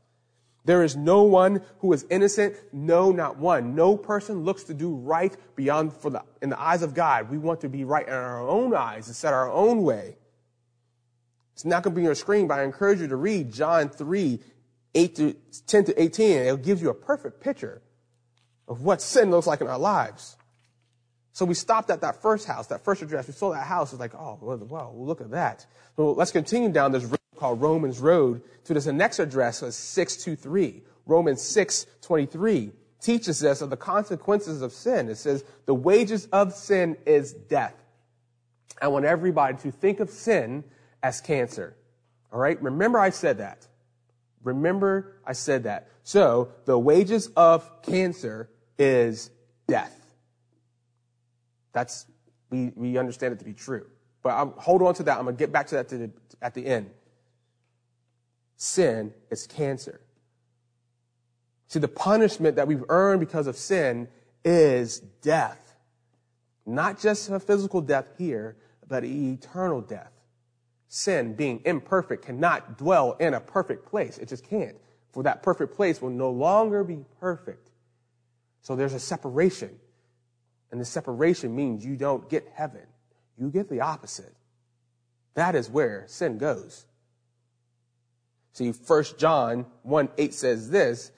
There is no one who is innocent. No, not one. No person looks to do right beyond for the, in the eyes of God. We want to be right in our own eyes and set our own way. It's not going to be on your screen, but I encourage you to read John 3, 8 to 10 to 18. It gives you a perfect picture of what sin looks like in our lives. So we stopped at that first house, that first address. We saw that house. It's like, oh, well, look at that. So let's continue down this called Romans Road to this next address, 623. Romans 623 teaches us of the consequences of sin. It says, the wages of sin is death. I want everybody to think of sin as cancer. All right? Remember I said that. Remember I said that. So, the wages of cancer is death. That's, we, we understand it to be true. But I'm, hold on to that. I'm going to get back to that to the, at the end sin is cancer. See, the punishment that we've earned because of sin is death. Not just a physical death here, but eternal death. Sin, being imperfect, cannot dwell in a perfect place. It just can't. For that perfect place will no longer be perfect. So there's a separation. And the separation means you don't get heaven. You get the opposite. That is where sin goes. See, 1 John 1 8 says this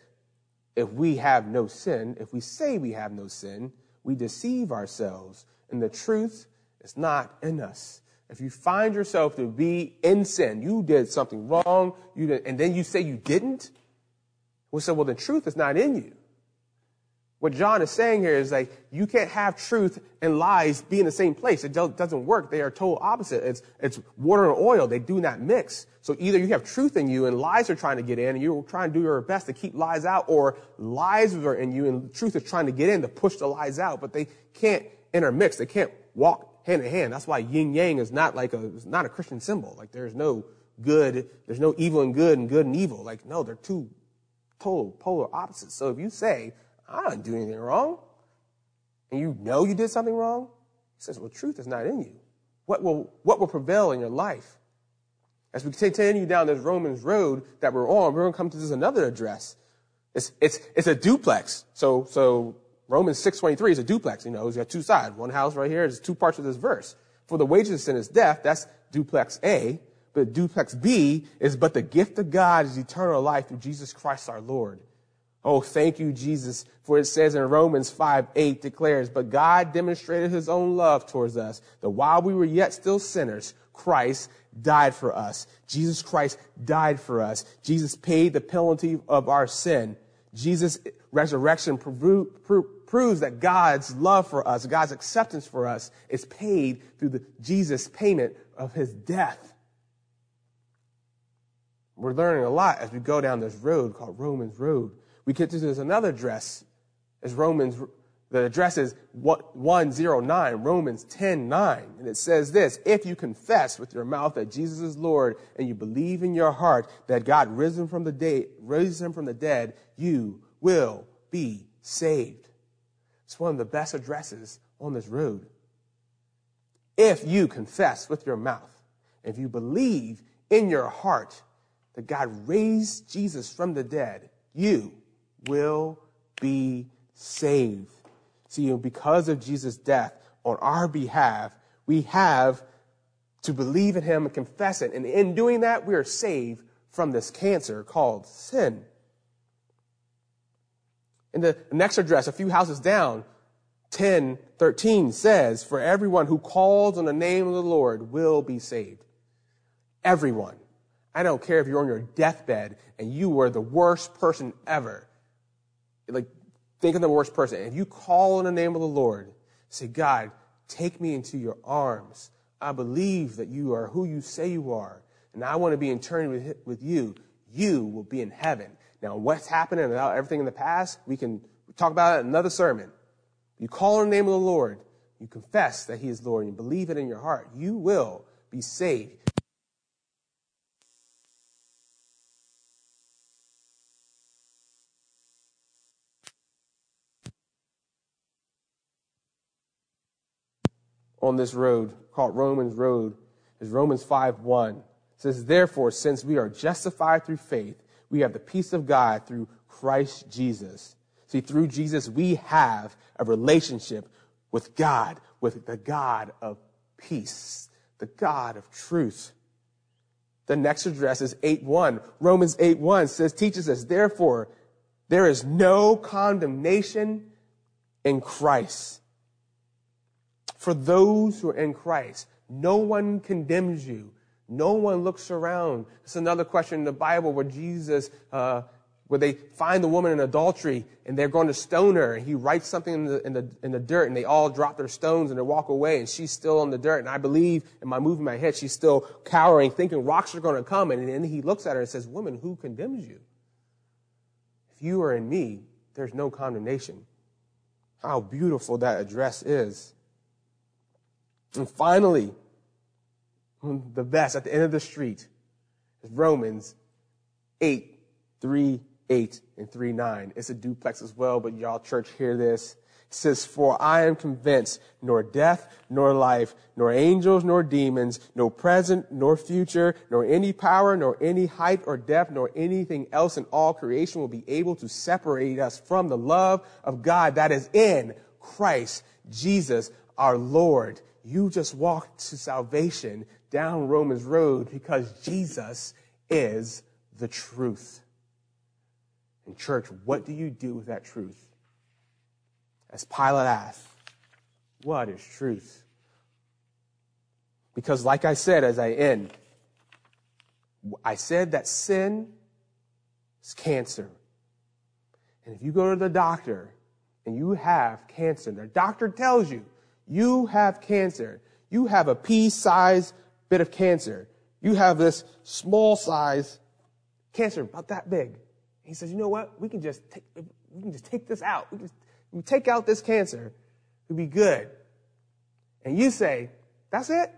if we have no sin, if we say we have no sin, we deceive ourselves, and the truth is not in us. If you find yourself to be in sin, you did something wrong, you did, and then you say you didn't, we say, well, the truth is not in you. What John is saying here is like, you can't have truth and lies be in the same place. It doesn't work. They are total opposite. It's, it's water and oil. They do not mix. So either you have truth in you and lies are trying to get in and you're trying to do your best to keep lies out or lies are in you and truth is trying to get in to push the lies out, but they can't intermix. They can't walk hand in hand. That's why yin yang is not like a, it's not a Christian symbol. Like there's no good, there's no evil and good and good and evil. Like no, they're two total polar opposites. So if you say, I didn't do anything wrong. And you know you did something wrong? He says, well, truth is not in you. What will, what will prevail in your life? As we continue down this Romans road that we're on, we're going to come to this another address. It's, it's, it's a duplex. So, so Romans 6.23 is a duplex. You know, it's got two sides. One house right here is two parts of this verse. For the wages of sin is death. That's duplex A. But duplex B is, but the gift of God is eternal life through Jesus Christ our Lord. Oh, thank you, Jesus. For it says in Romans 5, 8 declares, but God demonstrated his own love towards us, that while we were yet still sinners, Christ died for us. Jesus Christ died for us. Jesus paid the penalty of our sin. Jesus' resurrection proves that God's love for us, God's acceptance for us is paid through the Jesus payment of his death. We're learning a lot as we go down this road called Romans Road. We get to this another address as Romans, the address is 109, Romans 10, 9. And it says this, if you confess with your mouth that Jesus is Lord and you believe in your heart that God risen from the day, raised him from the dead, you will be saved. It's one of the best addresses on this road. If you confess with your mouth, if you believe in your heart that God raised Jesus from the dead, you will be saved. See, because of Jesus' death on our behalf, we have to believe in him and confess it. And in doing that, we are saved from this cancer called sin. In the next address, a few houses down, 10, 13 says, For everyone who calls on the name of the Lord will be saved. Everyone. I don't care if you're on your deathbed and you were the worst person ever. Like, think of the worst person. If you call on the name of the Lord, say, God, take me into your arms. I believe that you are who you say you are, and I want to be in turn with, with you. You will be in heaven. Now, what's happening about everything in the past, we can talk about it in another sermon. You call on the name of the Lord, you confess that He is Lord, and you believe it in your heart, you will be saved. On this road called Romans Road is Romans 5 1. It says, Therefore, since we are justified through faith, we have the peace of God through Christ Jesus. See, through Jesus, we have a relationship with God, with the God of peace, the God of truth. The next address is 8 1. Romans 8 1 says, teaches us, therefore, there is no condemnation in Christ for those who are in Christ. No one condemns you. No one looks around. It's another question in the Bible where Jesus, uh, where they find the woman in adultery and they're going to stone her and he writes something in the, in the, in the dirt and they all drop their stones and they walk away and she's still on the dirt. And I believe in my moving my head, she's still cowering, thinking rocks are going to come. And then he looks at her and says, woman, who condemns you? If you are in me, there's no condemnation. How beautiful that address is. And finally, the best at the end of the street is Romans 8, 3, 8, and 3, 9. It's a duplex as well, but y'all church hear this. It says, For I am convinced nor death, nor life, nor angels, nor demons, no present, nor future, nor any power, nor any height or depth, nor anything else in all creation will be able to separate us from the love of God that is in Christ Jesus our Lord. You just walked to salvation down Romans Road because Jesus is the truth. And, church, what do you do with that truth? As Pilate asked, what is truth? Because, like I said as I end, I said that sin is cancer. And if you go to the doctor and you have cancer, the doctor tells you you have cancer. You have a pea-sized bit of cancer. You have this small size cancer, about that big. He says, you know what? We can just take, we can just take this out. We can we take out this cancer. It'll be good. And you say, that's it?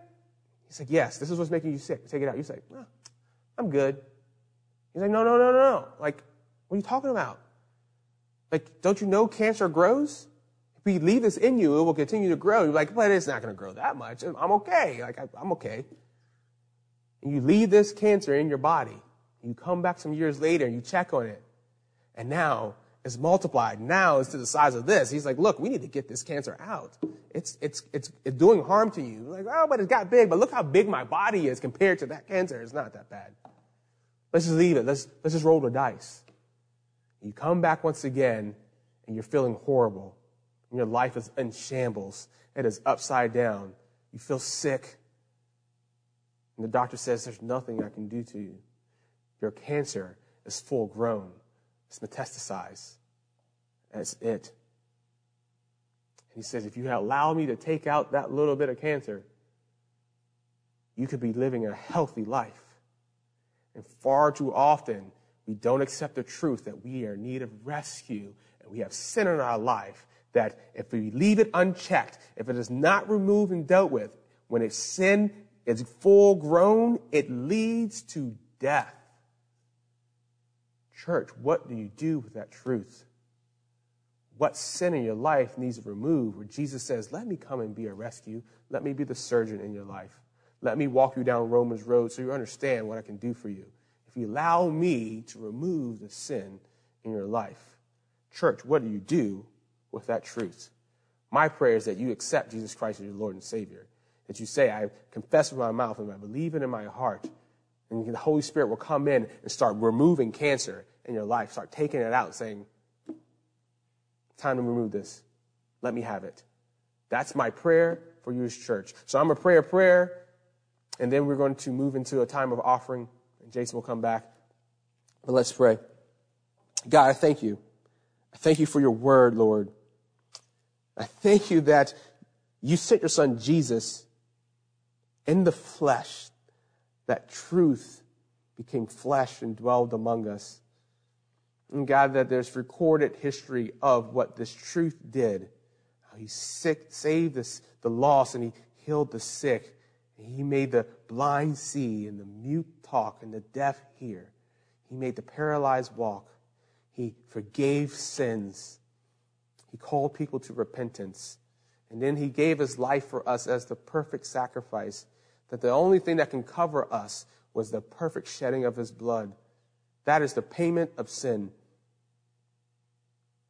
He's like, yes, this is what's making you sick. Take it out. You say, well, I'm good. He's like, no, no, no, no, no. Like, what are you talking about? Like, don't you know cancer grows? We leave this in you, it will continue to grow. You're like, but it's not going to grow that much. I'm okay. Like, I'm okay. And you leave this cancer in your body. You come back some years later and you check on it. And now it's multiplied. Now it's to the size of this. He's like, look, we need to get this cancer out. It's, it's, it's, it's doing harm to you. Like, oh, but it got big. But look how big my body is compared to that cancer. It's not that bad. Let's just leave it. Let's, let's just roll the dice. You come back once again and you're feeling horrible your life is in shambles. It is upside down. You feel sick. And the doctor says, There's nothing I can do to you. Your cancer is full grown, it's metastasized. That's it. And He says, if you allow me to take out that little bit of cancer, you could be living a healthy life. And far too often, we don't accept the truth that we are in need of rescue and we have sin in our life that if we leave it unchecked, if it is not removed and dealt with, when its sin is full grown, it leads to death. Church, what do you do with that truth? What sin in your life needs to remove where Jesus says, let me come and be a rescue. Let me be the surgeon in your life. Let me walk you down Romans road so you understand what I can do for you. If you allow me to remove the sin in your life. Church, what do you do with that truth? My prayer is that you accept Jesus Christ as your Lord and Savior. That you say, I confess with my mouth and I believe it in my heart. And the Holy Spirit will come in and start removing cancer in your life, start taking it out saying, time to remove this. Let me have it. That's my prayer for you as church. So I'm going to pray a prayer and then we're going to move into a time of offering, and Jason will come back. But let's pray. God, I thank you. I thank you for your word, Lord. I thank you that you sent your son Jesus in the flesh, that truth became flesh and dwelled among us. And God, that there's recorded history of what this truth did. How he sick, saved this, the lost and he healed the sick. He made the blind see and the mute talk and the deaf hear. He made the paralyzed walk. He forgave sins. Called people to repentance. And then he gave his life for us as the perfect sacrifice. That the only thing that can cover us was the perfect shedding of his blood. That is the payment of sin.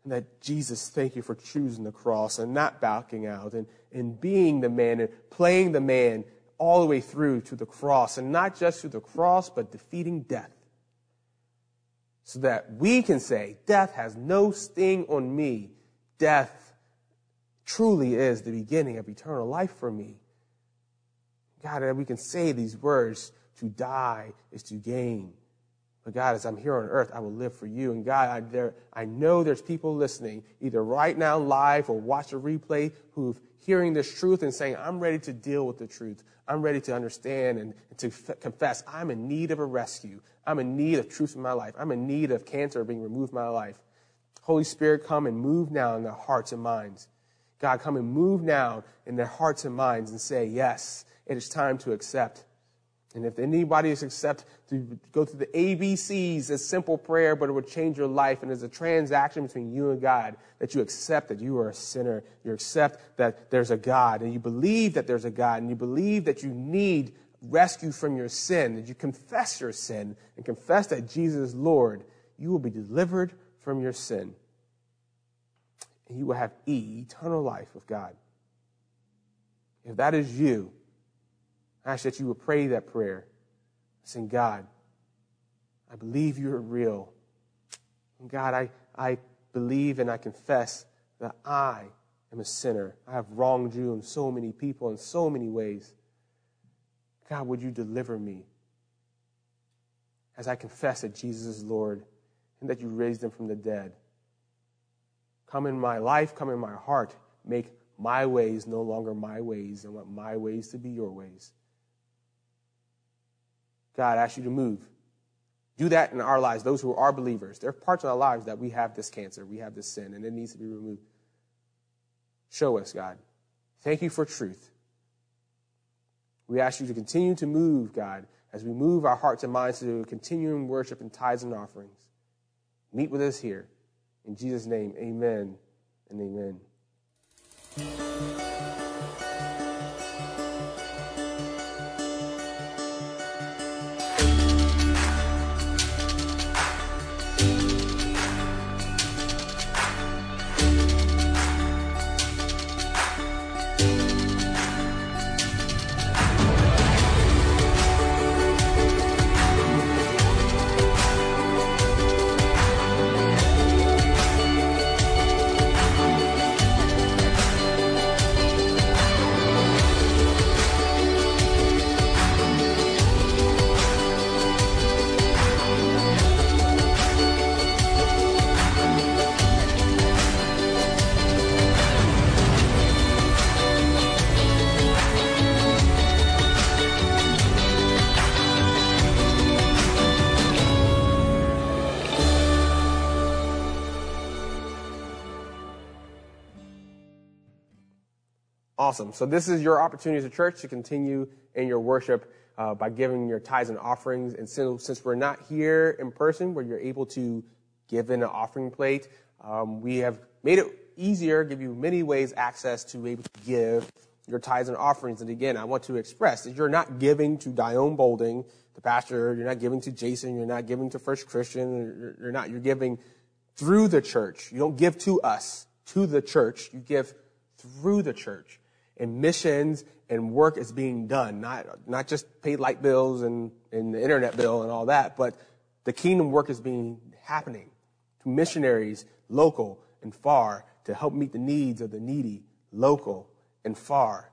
And that Jesus, thank you for choosing the cross and not backing out and, and being the man and playing the man all the way through to the cross, and not just to the cross, but defeating death. So that we can say, Death has no sting on me. Death truly is the beginning of eternal life for me. God, that we can say these words to die is to gain. But God, as I'm here on earth, I will live for you. And God, I, there, I know there's people listening, either right now live or watch a replay, who've hearing this truth and saying, I'm ready to deal with the truth. I'm ready to understand and, to f- confess I'm in need of a rescue. I'm in need of truth in my life. I'm in need of cancer being removed from my life. Holy Spirit, come and move now in their hearts and minds. God, come and move now in their hearts and minds and say, yes, it is time to accept and if anybody is accept to go through the ABCs, a simple prayer, but it would change your life. And it's a transaction between you and God that you accept that you are a sinner. You accept that there's a God and you believe that there's a God and you believe that you need rescue from your sin, that you confess your sin and confess that Jesus is Lord. You will be delivered from your sin. And you will have eternal life with God. If that is you, I ask that you would pray that prayer, saying, God, I believe you're real. And God, I, I believe and I confess that I am a sinner. I have wronged you and so many people in so many ways. God, would you deliver me as I confess that Jesus is Lord and that you raised him from the dead? Come in my life, come in my heart. Make my ways no longer my ways and want my ways to be your ways. God asks you to move. Do that in our lives, those who are believers. There are parts of our lives that we have this cancer, we have this sin, and it needs to be removed. Show us, God. Thank you for truth. We ask you to continue to move, God, as we move our hearts and minds to continuing worship and tithes and offerings. Meet with us here. In Jesus' name, amen and amen. Awesome. So this is your opportunity as a church to continue in your worship uh, by giving your tithes and offerings. And since, since we're not here in person where you're able to give in an offering plate, um, we have made it easier, give you many ways access to be able to give your tithes and offerings. And again, I want to express that you're not giving to Dione Bolding, the pastor, you're not giving to Jason, you're not giving to First Christian, you're not, you're giving through the church. You don't give to us, to the church. You give through the church. And missions and work is being done, not, not just pay light bills and, and the internet bill and all that, but the kingdom work is being happening to missionaries, local and far, to help meet the needs of the needy, local and far.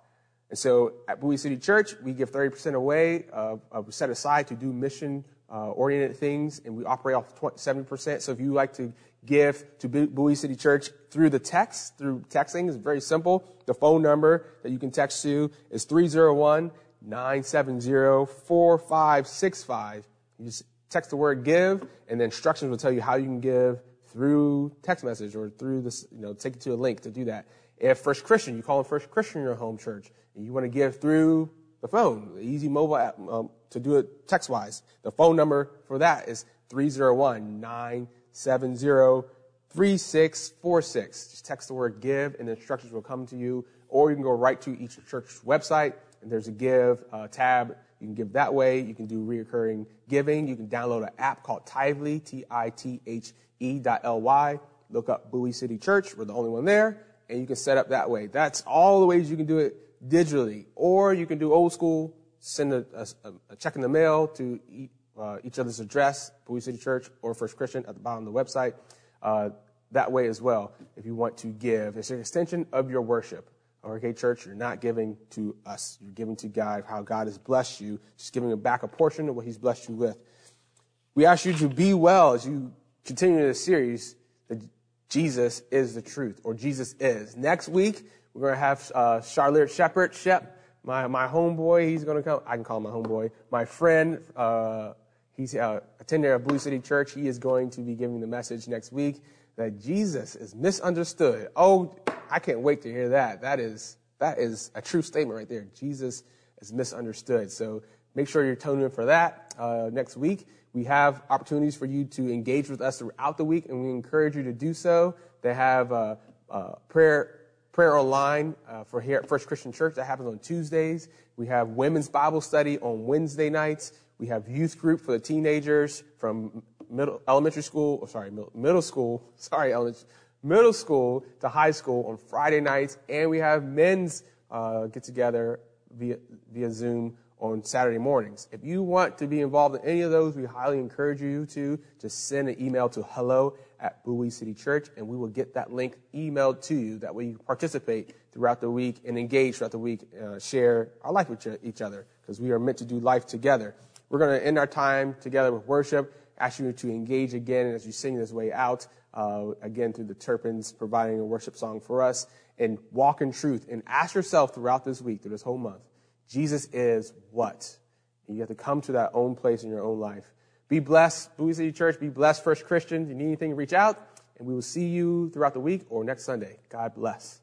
And so at Bowie City Church, we give 30% away, uh, set aside to do mission uh, oriented things, and we operate off 20, 70%. So if you like to give to Bowie City Church through the text, through texting, it's very simple. The phone number that you can text to is 301 970 4565. You just text the word give, and the instructions will tell you how you can give through text message or through this, you know, take it to a link to do that. If First Christian, you call them First Christian your home church, and you want to give through the phone, the easy mobile app, um, to do it text wise, the phone number for that is 301 970 3646. Just text the word give and the instructions will come to you. Or you can go right to each church's website and there's a give uh, tab. You can give that way. You can do reoccurring giving. You can download an app called Tithely, T-I-T-H-E dot L-Y. Look up Bowie City Church. We're the only one there. And you can set up that way. That's all the ways you can do it digitally. Or you can do old school, send a, a, a check in the mail to uh, each other's address, Bowie City Church or First Christian at the bottom of the website. Uh, that way as well, if you want to give. It's an extension of your worship. Okay, church, you're not giving to us. You're giving to God, how God has blessed you, just giving him back a portion of what He's blessed you with. We ask you to be well as you continue this series that Jesus is the truth, or Jesus is. Next week, we're going to have uh, Charlotte Shepard, Shep, my, my homeboy. He's going to come. I can call him my homeboy. My friend, uh, he's uh, attending at Bowie City Church. He is going to be giving the message next week that Jesus is misunderstood. Oh, I can't wait to hear that. That is, that is a true statement right there. Jesus is misunderstood. So make sure you're tuning in for that uh, next week. We have opportunities for you to engage with us throughout the week, and we encourage you to do so. They have uh, uh, prayer prayer online uh, for here at First Christian Church that happens on Tuesdays. We have women's Bible study on Wednesday nights. We have youth group for the teenagers from middle elementary school. Oh, sorry, middle school. Sorry, middle school to high school on Friday nights, and we have men's uh, get together via via Zoom on Saturday mornings. If you want to be involved in any of those, we highly encourage you to just send an email to hello at Bowie City Church, and we will get that link emailed to you. That way you can participate throughout the week and engage throughout the week, uh, share our life with each other, because we are meant to do life together. We're going to end our time together with worship, ask you to engage again as you sing this way out uh, again through the Turpins providing a worship song for us, and walk in truth. And ask yourself throughout this week, through this whole month, Jesus is what? And you have to come to that own place in your own life. Be blessed, Bowie City Church. Be blessed, First Christian. If you need anything, reach out, and we will see you throughout the week or next Sunday. God bless.